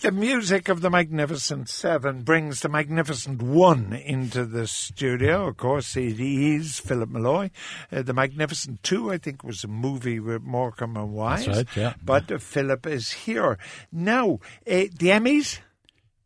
The music of the Magnificent Seven brings the Magnificent One into the studio. Of course, it is Philip Molloy. Uh, the Magnificent Two, I think, was a movie with Morecambe and Wise. That's right, yeah. But uh, Philip is here. Now, uh, the Emmys?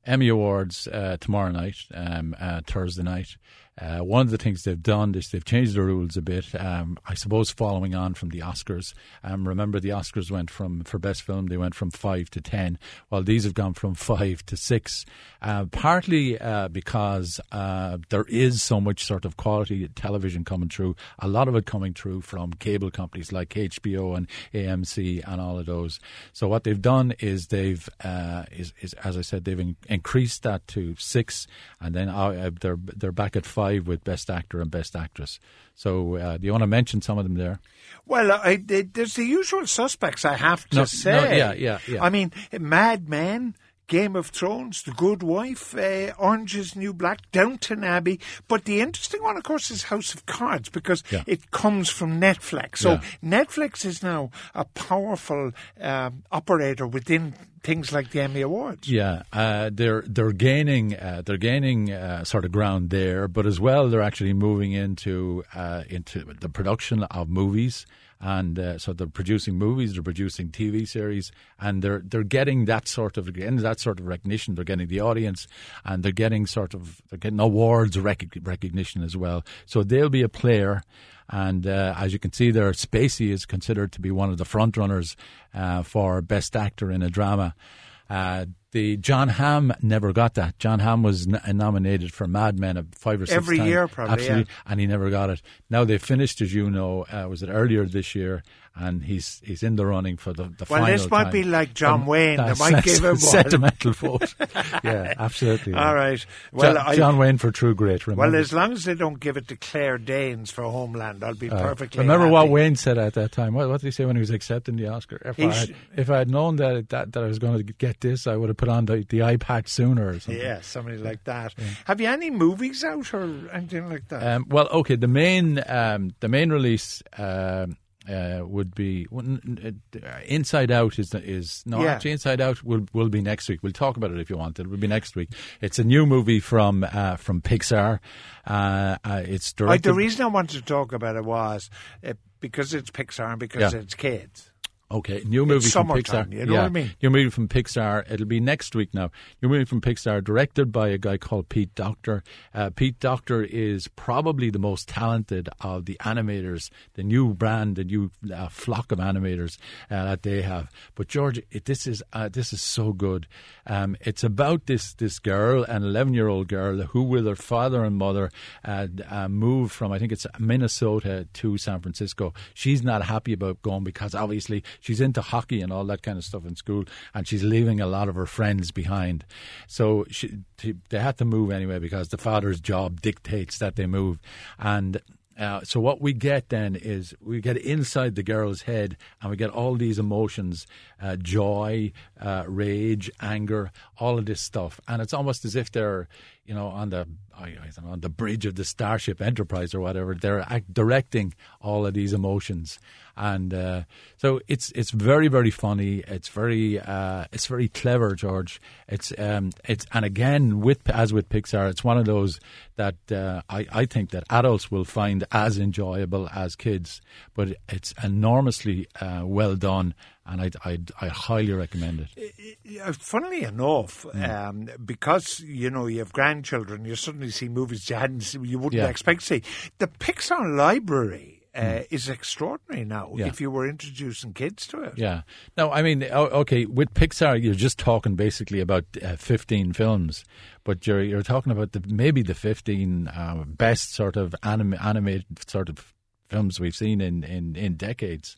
Emmy Awards uh, tomorrow night, um, uh, Thursday night. Uh, one of the things they've done is they've changed the rules a bit. Um, I suppose following on from the Oscars. Um, remember, the Oscars went from for best film they went from five to ten, while these have gone from five to six. Uh, partly uh, because uh, there is so much sort of quality television coming through. A lot of it coming through from cable companies like HBO and AMC and all of those. So what they've done is they've uh, is, is as I said they've in, increased that to six, and then uh, they're they're back at five five with Best Actor and Best Actress. So, uh, do you want to mention some of them there? Well, I, there's the usual suspects, I have to no, say. No, yeah, yeah, yeah. I mean, Mad Men. Game of Thrones, The Good Wife, uh, Orange is New Black, Downton Abbey. But the interesting one, of course, is House of Cards because yeah. it comes from Netflix. So Yeah. Netflix is now a powerful um, operator within things like the Emmy Awards. Yeah, uh, they're they're gaining uh, they're gaining uh, sort of ground there, but as well they're actually moving into uh, into the production of movies, and uh, so they're producing movies, they're producing TV series, and they're they're getting that sort of getting that sort of recognition. They're getting the audience, and they're getting sort of they're getting awards rec- recognition as well. So they'll be a player. And uh, as you can see there, Spacey is considered to be one of the front runners uh, for Best Actor in a Drama. Uh, the John Hamm never got that. John Hamm was n- nominated for Mad Men uh, five or six Every times. year, probably, absolutely, yeah. and he never got it. Now they finished, as you know, uh, was it earlier this year, and he's he's in the running for the, the Well, final this might time. be like John Um, Wayne. They might give him sentimental vote. yeah, absolutely. All right. Well, John, I- John Wayne for True Grit. Well, as long as they don't give it to Claire Danes for Homeland, I'll be Uh, perfectly Remember happy. what Wayne said at that time? What, what did he say when he was accepting the Oscar? If I had, if I had known that, that that I was going to get this, I would have put on the, the eye patch sooner or something. Yeah, something like that. Have you any movies out or anything like that? Um, well, okay. The main um, the main release um, uh, would be well, n- n- uh, Inside Out. Is is no Yeah. actually Inside Out will will be next week. We'll talk about it if you want. It will be next week. It's a new movie from uh, from Pixar. Uh, uh, it's directed. the reason I wanted to talk about it was uh, because it's Pixar and because Yeah. it's kids. Okay, new movie from Pixar. you know yeah, what I mean? New movie from Pixar. It'll be next week now. New movie from Pixar, directed by a guy called Pete Docter. Uh, Pete Docter is probably the most talented of the animators, the new brand, the new uh, flock of animators uh, that they have. But George, it, this is uh, this is so good. Um, it's about this this girl, an eleven year old girl, who with her father and mother uh, uh, moved from I think it's Minnesota to San Francisco. She's not happy about going because obviously she's into hockey and all that kind of stuff in school, and she's leaving a lot of her friends behind. So she, they had to move anyway because the father's job dictates that they move, and. Uh, so what we get then is we get inside the girl's head and we get all these emotions uh, joy uh, rage anger all of this stuff and it's almost as if they're you know on the know on the bridge of the starship enterprise or whatever they're directing all of these emotions. And uh, so it's it's very very funny. It's very uh, it's very clever George. It's um, it's and again with as with Pixar it's one of those that uh, I, I think that adults will find as enjoyable as kids. But it's enormously uh, well done and I I I highly recommend it Funnily enough, Hmm. um, because you know you have grandchildren, you suddenly see movies you hadn't, you wouldn't Yeah. expect to see. The Pixar library uh, is extraordinary now. Yeah. If you were introducing kids to it, Yeah. No, I mean, okay, with Pixar, you're just talking basically about uh, 15 films, but you're you're talking about the maybe the 15 uh, best sort of anim- animated sort of films we've seen in, in, in decades.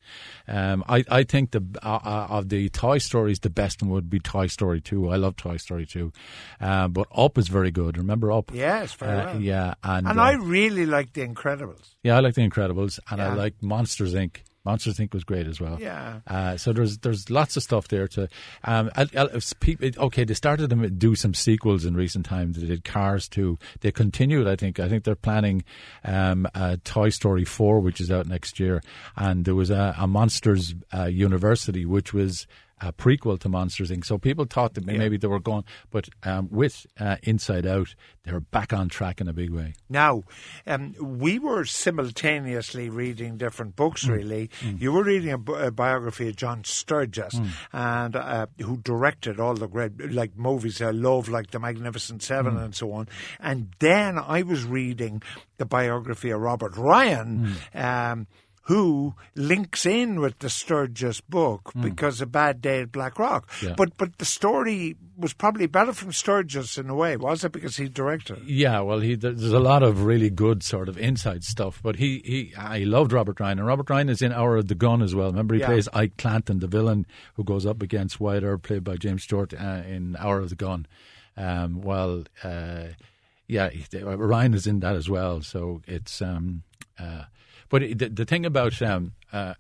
Um, I, I think the uh, uh, of the Toy Stories, the best one would be Toy Story 2. I love Toy Story 2. Uh, but Up is very good. Remember Up? Yes, very Uh, well. Yeah. And, and uh, I really like The Incredibles. yeah, I like The Incredibles and I like Monsters Inc. Monsters Inc. was great as well. Yeah. Uh, so there's there's lots of stuff there to. Um, I, I, it's peop- okay, they started to do some sequels in recent times. They did Cars 2. They continued. I think. I think they're planning um, uh, Toy Story 4, which is out next year. And there was a, a Monsters uh, University, which was a prequel to Monsters Inc. So people thought that maybe they were going, but um, with uh, Inside Out, they're back on track in a big way. Now, um, we were simultaneously reading different books. Really, you were reading a, bi- a biography of John Sturges, and uh, who directed all the great like movies I love, like The Magnificent Seven and so on. And then I was reading the biography of Robert Ryan. Um, who links in with the Sturges book because of Bad Day at Black Rock. Yeah. But but the story was probably better from Sturges in a way, was it? Because he directed. Yeah, well, he there's a lot of really good sort of inside stuff. But he he I loved Robert Ryan, and Robert Ryan is in Hour of the Gun as well. Remember, he Yeah. plays Ike Clanton, the villain who goes up against Wyatt Earp, played by James Stewart uh, in Hour of the Gun. Um, well, uh, yeah, Ryan is in that as well. So it's um, uh, but the, the thing about um, uh,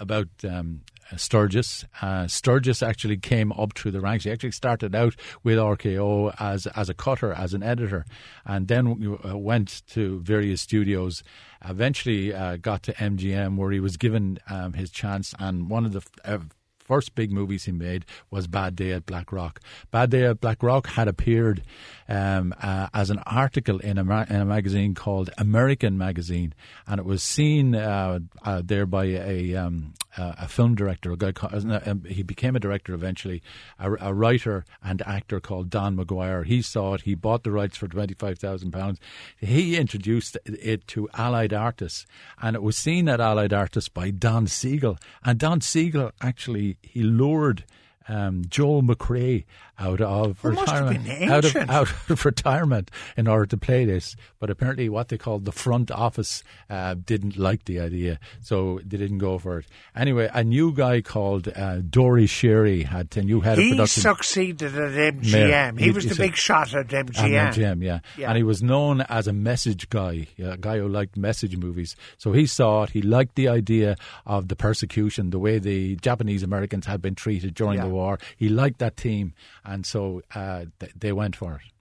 about um, Sturges. Uh, Sturges actually came up through the ranks. He actually started out with RKO as as a cutter, as an editor, and then uh, went to various studios. Eventually, uh, got to MGM where he was given um, his chance. And one of the uh, first big movies he made was Bad Day at Black Rock. Bad Day at Black Rock had appeared um, uh, as an article in a, ma- in a magazine called American Magazine, and it was seen uh, uh, there by a, um, a film director, a guy called, um, he became a director eventually, a, a writer and actor called Don McGuire. He saw it, he bought the rights for £25,000. He introduced it to Allied artists, and it was seen at Allied artists by Don Siegel. And Don Siegel actually, he lured um, Joel McCrea out of have retirement, out of out of retirement in order to play this. But apparently, what they called the front office uh, didn't like the idea, so they didn't go for it. Anyway, a new guy called uh, Dore Schary had a new head of production. He succeeded at MGM. He, He- was the he's big shot at MGM. MGM, yeah. Yeah. And he was known as a message guy, a guy who liked message movies. So he saw it. He liked the idea of the persecution, the way the Japanese Americans had been treated during Yeah. the war. He liked that team, and so uh, th- they went for it.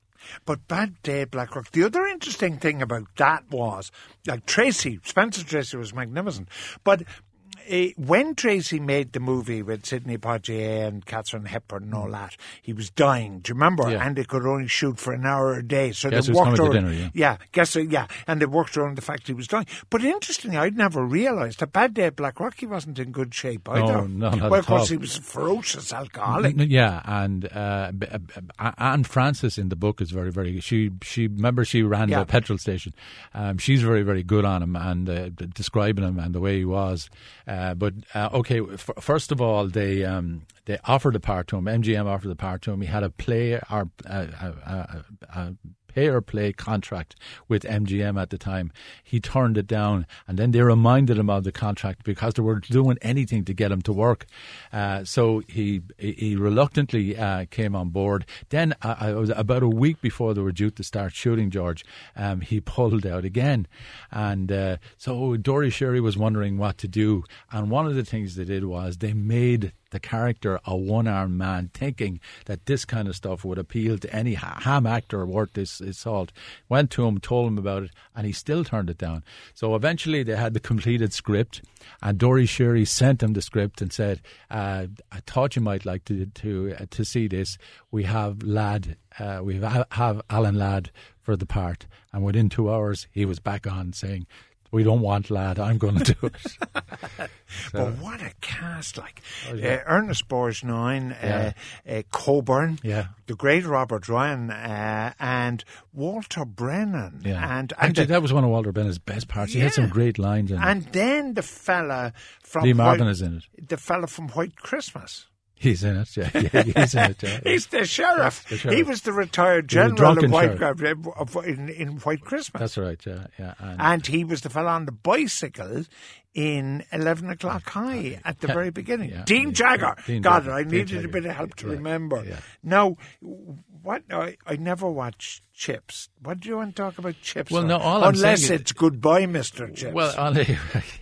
But Bad Day Blackrock. The other interesting thing about that was, like Tracy, Spencer Tracy was magnificent. But when Tracy made the movie with Sidney Poitier and Katharine Hepburn and all that, he was dying. Do you remember? Yeah. And they could only shoot for an hour a day. So Guess they worked around, dinner, yeah. guess yeah, and they worked around the fact he was dying. But interestingly, I'd never realised that Bad Day at Black Rock he wasn't in good shape either. no, not well, of course he was a ferocious alcoholic. Yeah, and uh, b- uh, Anne Francis in the book is very, very. She, she remember she ran Yeah. the petrol station. Um, she's very, very good on him and uh, describing him and the way he was. Uh, but uh, okay, f- first of all, they um, they offered the part to him. MGM offered the part to him. He had a play or uh, pay or play contract with MGM at the time. He turned it down, and then they reminded him of the contract because they were doing anything to get him to work. Uh, so he he reluctantly uh, came on board. Then uh, I was about a week before they were due to start shooting George. Um, he pulled out again, and uh, so Dore Schary was wondering what to do. And one of the things they did was they made the character a one-armed man, thinking that this kind of stuff would appeal to any ham actor worth his, his salt. Went to him, told him about it, and he still turned it down. So eventually, they had the completed script, and Dore Schary sent him the script and said, uh, "I thought you might like to to uh, to see this. We have Ladd, uh, we have, have Alan Ladd for the part." And within two hours, he was back on saying. We don't want lad. I'm going to do it. But what a cast! Like uh, Ernest Borgnine, uh, uh, Coburn, Yeah. the great Robert Ryan, uh, and Walter Brennan, Yeah. and and Actually, the- that was one of Walter Brennan's best parts. He had some great lines in it. and then the fella from Lee Marvin White, is in it. the fella from White Christmas. He's in it. Yeah, yeah he's in it. Yeah. He's the sheriff. The sheriff. He was the retired general of White, in, in White Christmas. That's right. Yeah, yeah. And, and he was the fella on the bicycle in 11 o'clock high at the very beginning. Dean. Jagger. Dean God, Jagger. I needed Jagger. a bit of help to remember. Now, what I, I never watched Chips. What do you want to talk about Chips? Well, for? no, all I'm Unless saying is- it's goodbye, Mr. Chips. well,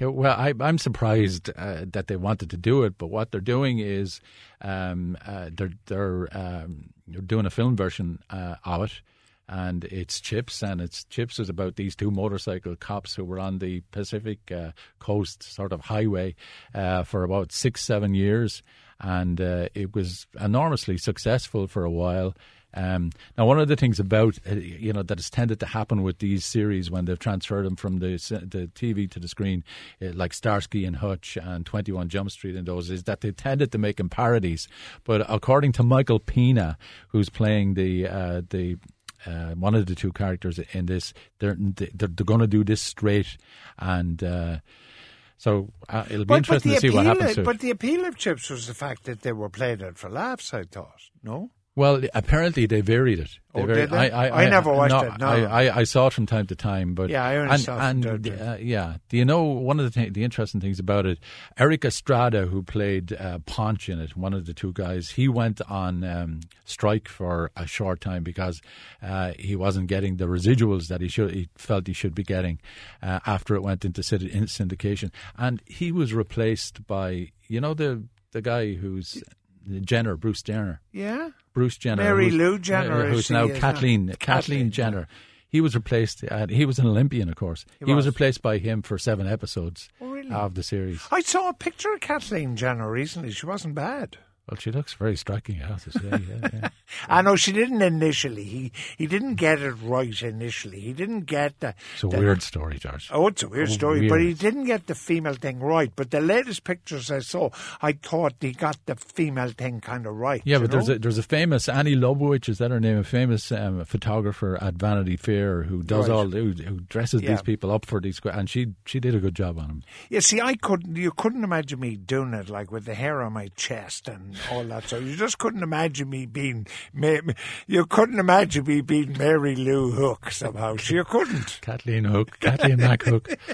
well, I, I'm surprised uh, that they wanted to do it, but what they're doing is um, uh, they're they're um, they're doing a film version uh, of it. And it's Chips, and it's Chips is about these two motorcycle cops who were on the Pacific uh, coast, sort of highway, uh, for about six, seven years. and uh, it was enormously successful for a while. Um, now, one of the things about uh, you know that has tended to happen with these series when they've transferred them from the the TV to the screen, uh, like Starsky and Hutch and Twenty One Jump Street and those, is that they tended to make them parodies. But according to Michael Pena, who's playing the uh, the uh, one of the two characters in this, they're they're, they're going to do this straight and. Uh, so uh, it'll be But, but interesting the to see what happens. It. but the appeal of chips was the fact that they were played out for laughs. I thought, no. Well, apparently they varied it. They Oh, varied- did they? I never watched it, no. I, I, I saw it from time to time, but Yeah, I only and, saw it from and time uh, yeah. Do you know one of the th- the interesting things about it? Erik Estrada, who played uh, Ponch in it, one of the two guys, he went on um, strike for a short time because uh, he wasn't getting the residuals that he should he felt he should be getting uh, after it went into syndication, and he was replaced by you know the the guy who's Jenner, Bruce Jenner. Yeah. Bruce Jenner, Mary Lou Jenner, who's now Kathleen, Kathleen Kathleen, Jenner. He was replaced. Uh, he was an Olympian, of course. He, was. was. replaced by him for seven episodes Oh, really? of the series. I saw a picture of Kathleen Jenner recently. She wasn't bad. Well, she looks very striking, I have to say. Yeah, yeah. I know she didn't initially. He he didn't get it right initially. He didn't get the. It's a the- weird story, George. Oh, it's a weird Oh, story, weird. but he didn't get the female thing right. But the latest pictures I saw, I thought he got the female thing kind of right. Yeah, but there's a, there's a famous Annie Lobowitz, is that her name? A famous um, photographer at Vanity Fair who does Right. all who, who dresses Yeah. these people up for these, and she she did a good job on him. You see, I couldn't. You couldn't imagine me doing it like with the hair on my chest and all that. So you just couldn't imagine me being. Ma- You couldn't imagine me being Mary Lou Hook somehow. So you couldn't. Kathleen Hook, Kathleen Mac Hook.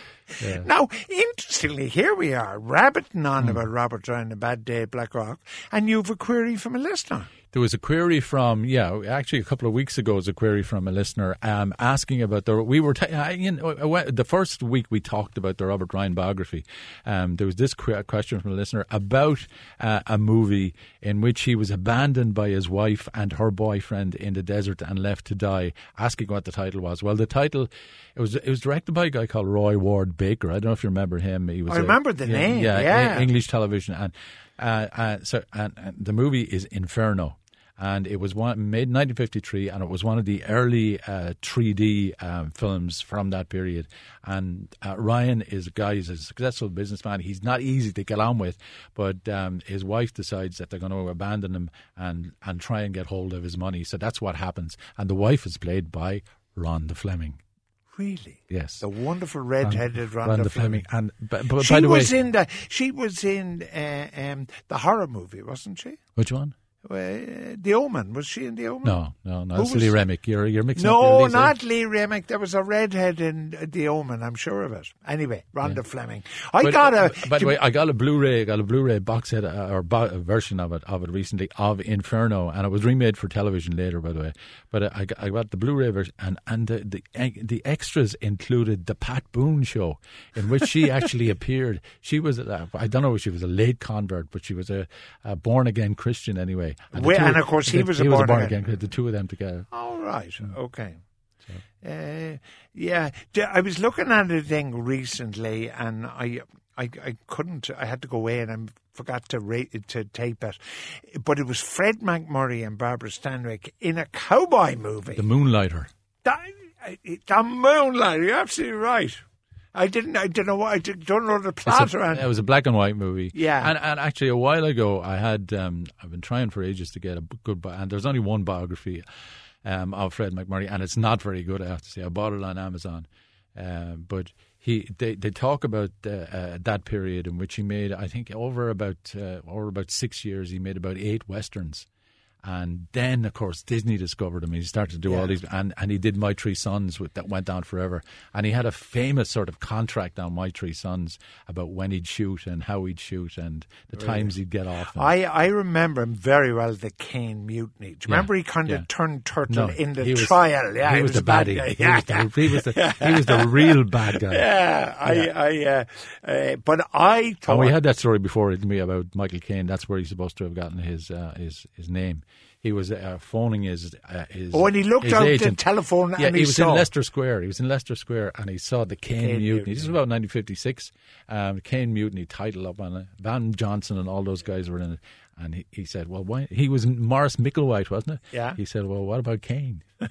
Yeah. Now, interestingly, here we are rabbiting on Hmm. about Robert Ryan, a bad day at Blackrock, and you've a query from a listener. There was a query from yeah, actually a couple of weeks ago was a query from a listener um, asking about the we were ta- uh, you know, uh, the first week we talked about the Robert Ryan biography. Um, there was this que- question from a listener about uh, a movie in which he was abandoned by his wife and her boyfriend in the desert and left to die. Asking what the title was. Well, the title it was it was directed by a guy called Roy Ward Baker. I don't know if you remember him. He was I a- remember the yeah, name, Yeah, yeah. English television and. Uh, uh, so and, and the movie is Inferno, and it was one, made in 1953, and it was one of the early uh, 3D um, films from that period. And uh, Ryan is a guy; he's a successful businessman. He's not easy to get on with, but um, his wife decides that they're going to abandon him and and try and get hold of his money. So that's what happens. And the wife is played by Rhonda Fleming. Really? Yes, The wonderful red-headed Rhonda, Rhonda Fleming. Fleming. And but, but She by the way, was in the. She was in uh, um, the horror movie, wasn't she? which one? Uh, the Omen. Was she in the Omen? No, no, no. Was- Lee Remick. You're you're mixing. No, Lisa. not Lee Remick. There was a redhead in The Omen. I'm sure of it. Anyway, Rhonda Fleming. I But, got a. By the way, I got a Blu-ray, I got a Blu-ray box set uh, or bo- a version of it of it recently of Inferno, and it was remade for television later, by the way. But uh, I, got, I got the Blu-ray version, and and the, the the extras included the Pat Boone show, in which she actually appeared. She was, I don't know if she was a late convert, but she was a, a born again Christian anyway. Uh, the Well, two- and of course he was a he was a born born again. again. The two of them together. All right. Mm. Okay. Uh, yeah, I was looking at a thing recently, and I, I, I couldn't. I had to go away, and I forgot to rate to tape it. But it was Fred MacMurray and Barbara Stanwyck in a cowboy movie. The Moonlighter. That, uh, the Moonlight. You're absolutely right. I didn't. I don't know. what- I don't know the plot a- around. it was a black and white movie. Yeah. and and actually a while ago I had um, I've been trying for ages to get a good and there's only one biography um, of Fred MacMurray and it's not very good. I have to say I bought it on Amazon, um, but he they, they talk about uh, uh, that period in which he made I think over about uh, over about six years he made about eight westerns. And then, of course, Disney discovered him. He started to do Yeah. all these, and, and he did My Three Sons with, that went on forever. And he had a famous sort of contract on My Three Sons about when he'd shoot and how he'd shoot and the times he'd get off. And I, I remember him very well, the Caine Mutiny. Do you Yeah, remember he kind of turned turtle No, in the was- trial? Yeah, he was, the a bad baddie. guy. He, Yeah, was the, he was the he was the real bad guy. Yeah, I, I, uh, uh, but I thought And we had that story before didn't we, about Michael Caine. That's where he's supposed to have gotten his uh, his his name. He was uh, phoning his uh, his. Oh, and he looked out the telephone Yeah, and he, he was saw. in Leicester Square. He was in Leicester Square, and he saw the Caine, Caine Mutiny. This was about 1956. Um, Caine Mutiny title up on it. Van Johnson and all those guys were in it, And he, he said, well, why? He was Maurice Micklewhite, wasn't it? Yeah. He said, well, what about Caine?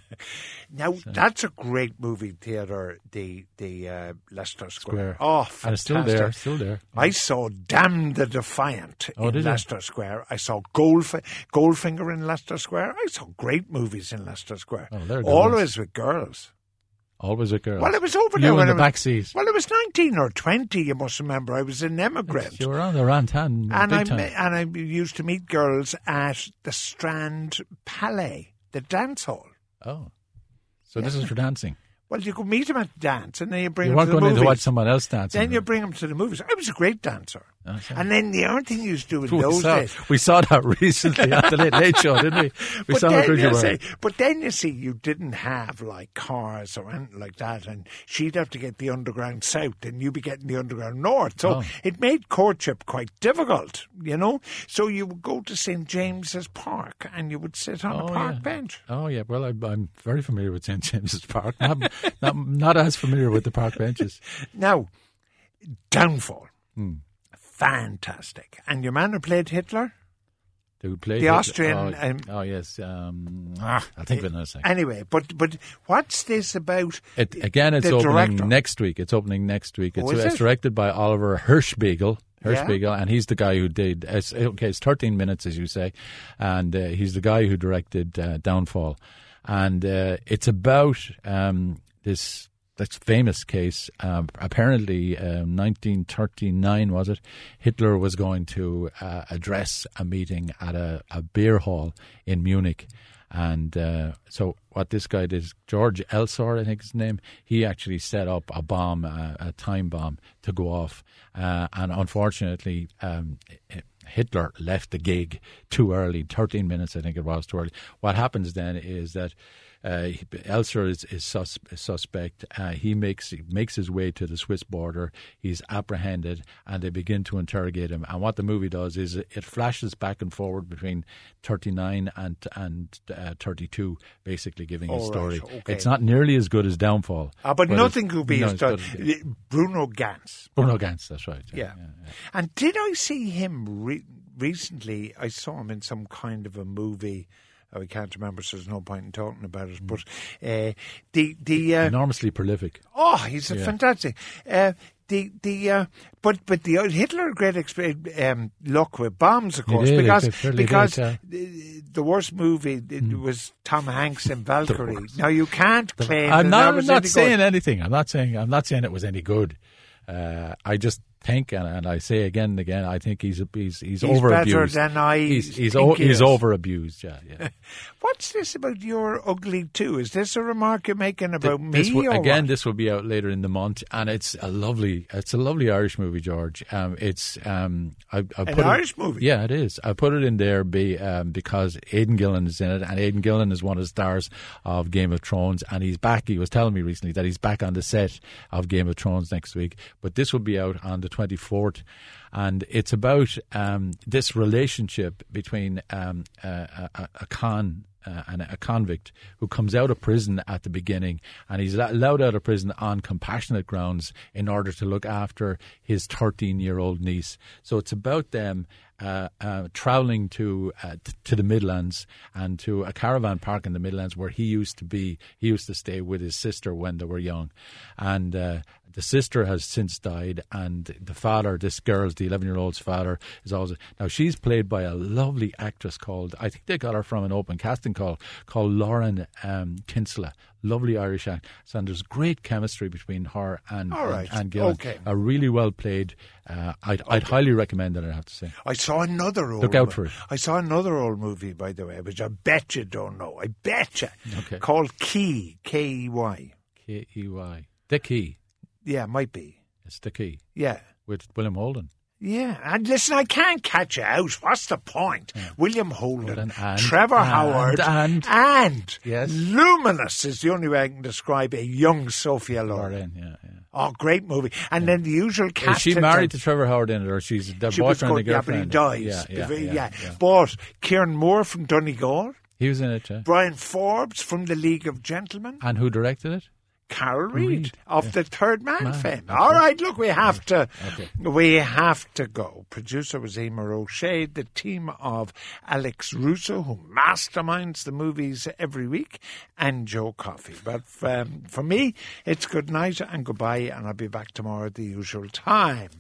Now that's a great movie theatre, the the uh, Leicester Square. Square. Oh, And it's still there, still there. I saw Damn the Defiant Oh, in did you? Leicester Square. I saw Goldf- Goldfinger in Leicester Square. I saw great movies in Leicester Square. Oh, Always with girls. Always a girl. Well, it was over You there in the back seat. Well, it was 19 or 20, you must remember. I was an emigrant. You were on the Rantan and big I, time. and I used to meet girls at the Strand Palais, the dance hall. oh. So this is for dancing. Well, you could meet them at the dance and then you bring You them to the going in to watch someone else dancing. Then you bring them to the movies. I was a great dancer. Okay. And then the other thing you used to do in we, those saw, days. we saw that recently at the Late Late Show, didn't we? We But saw how good you you were. see, but then you see, you didn't have like cars or anything like that, and she'd have to get the underground south, and you'd be getting the underground north. So Oh. it made courtship quite difficult, you know. So you would go to St James's Park, and you would sit on a Oh, park yeah. bench. Oh yeah, well I, I'm very familiar with St James's Park. Not, not, not as familiar with the park benches. Now, Downfall, Hmm. Fantastic, and your man who played Hitler. Who played The Hitler- Austrian, Oh, um, oh, yes, um, I'll think of it in a second. Anyway, but but what's this about? It, again, it's opening director? next week. It's opening next week. It's, Oh, it's it? directed by Oliver Hirschbiegel. Yeah. Hirschbiegel, and he's the guy who did. It's, okay, it's 13 minutes, as you say, and uh, he's the guy who directed uh, Downfall, and uh, it's about um, this this famous case. Um, apparently, um, 1939 was it? Hitler was going to uh, address a meeting at a, a beer hall in Munich. And uh, so, what this guy did, George Elser, I think his name, he actually set up a bomb, uh, a time bomb, to go off. Uh, and unfortunately, um, Hitler left the gig too early, 13 minutes, I think it was, too early. What happens then is that uh, Elser is, is, sus- is suspect. Uh, he makes he makes his way to the Swiss border. He's apprehended, and they begin to interrogate him. And what the movie does is it, flashes back and forward between 39 and and uh, 32, basically giving his All story. right, okay. It's not nearly as good as Downfall. Ah, but, it's- nothing could be no, as good Bruno Ganz. Bruno Ganz, that's right. Yeah. And did I see him re- recently? I saw him in some kind of a movie. Oh, I can't remember, so there's no point in talking about Mm. it. But uh, the the uh, Enormously prolific. oh, he's a Yeah. fantastic. Uh, the the uh, but but the uh, Hitler great exp- um, luck with bombs, of course, did, because because did, yeah. the, the worst movie it was Tom Hanks in Valkyrie. Now you can't claim I'm not, I'm not any good. saying anything. I'm not saying I'm not saying it was any good. Uh, I just think, and, and I say again and again, I think he's he's he's, He's over better abused. than I He's he's, o- he he's over abused. Yeah, yeah. What's this about your ugly too? Is this a remark you're making about me? this or again, what? this will be out later in the month, and it's a lovely, it's a lovely Irish movie, George. Um, it's um, I, I put it- Irish movie? Yeah, it is. I put it in there be, um, because Aidan Gillen is in it, and Aidan Gillen is one of the stars of Game of Thrones, and he's back. He was telling me recently that he's back on the set of Game of Thrones next week, but this will be out on the twenty fourth. And it's about um, this relationship between um, a, a, a con uh, and a convict who comes out of prison at the beginning, and he's allowed out of prison on compassionate grounds in order to look after his 13 year old niece. So it's about them. Uh, uh, traveling to uh, t- to the Midlands and to a caravan park in the Midlands where he used to be. He used to stay with his sister when they were young, and uh, the sister has since died, and the father, this girl's, the 11 year old's father, is also. Now, she's played by a lovely actress called, I think they got her from an open casting call, called Lauren um, Kinsella. Lovely Irish actress. And there's great chemistry between her and, All right, and, and Gillen. okay. A really well played. Uh, I'd, I'd highly recommend it, I have to say. I saw another old. Look out for it. I saw another old movie, by the way, which I bet you don't know. I bet you. Okay. Called Key, K E Y. K E Y. The Key. Yeah, might be. It's The Key Yeah. with William Holden. Yeah, and listen, I can't catch you out. What's the point? William Holden, Holden and- Trevor and- Howard, and- and Yes. luminous is the only way I can describe a young Sophia Loren. Yeah, yeah. Oh, great movie! And then the usual cast. Is she married to Trevor Howard in it, or she's the She boyfriend and yeah, but he dies. Yeah, yeah, The- yeah, yeah. But Kieron Moore from Donegal, He was in it, yeah. Bryan Forbes from The League of Gentlemen, And who directed it? Carol Reed, Reed, of the Third Man, Man, fame. that's All right. right, look, we have to, Okay. we have to go. Producer was Emma O'Shea, the team of Alex Russo, who masterminds the movies every week, and Joe Coffey. But um, for me, it's good night and goodbye, and I'll be back tomorrow at the usual time.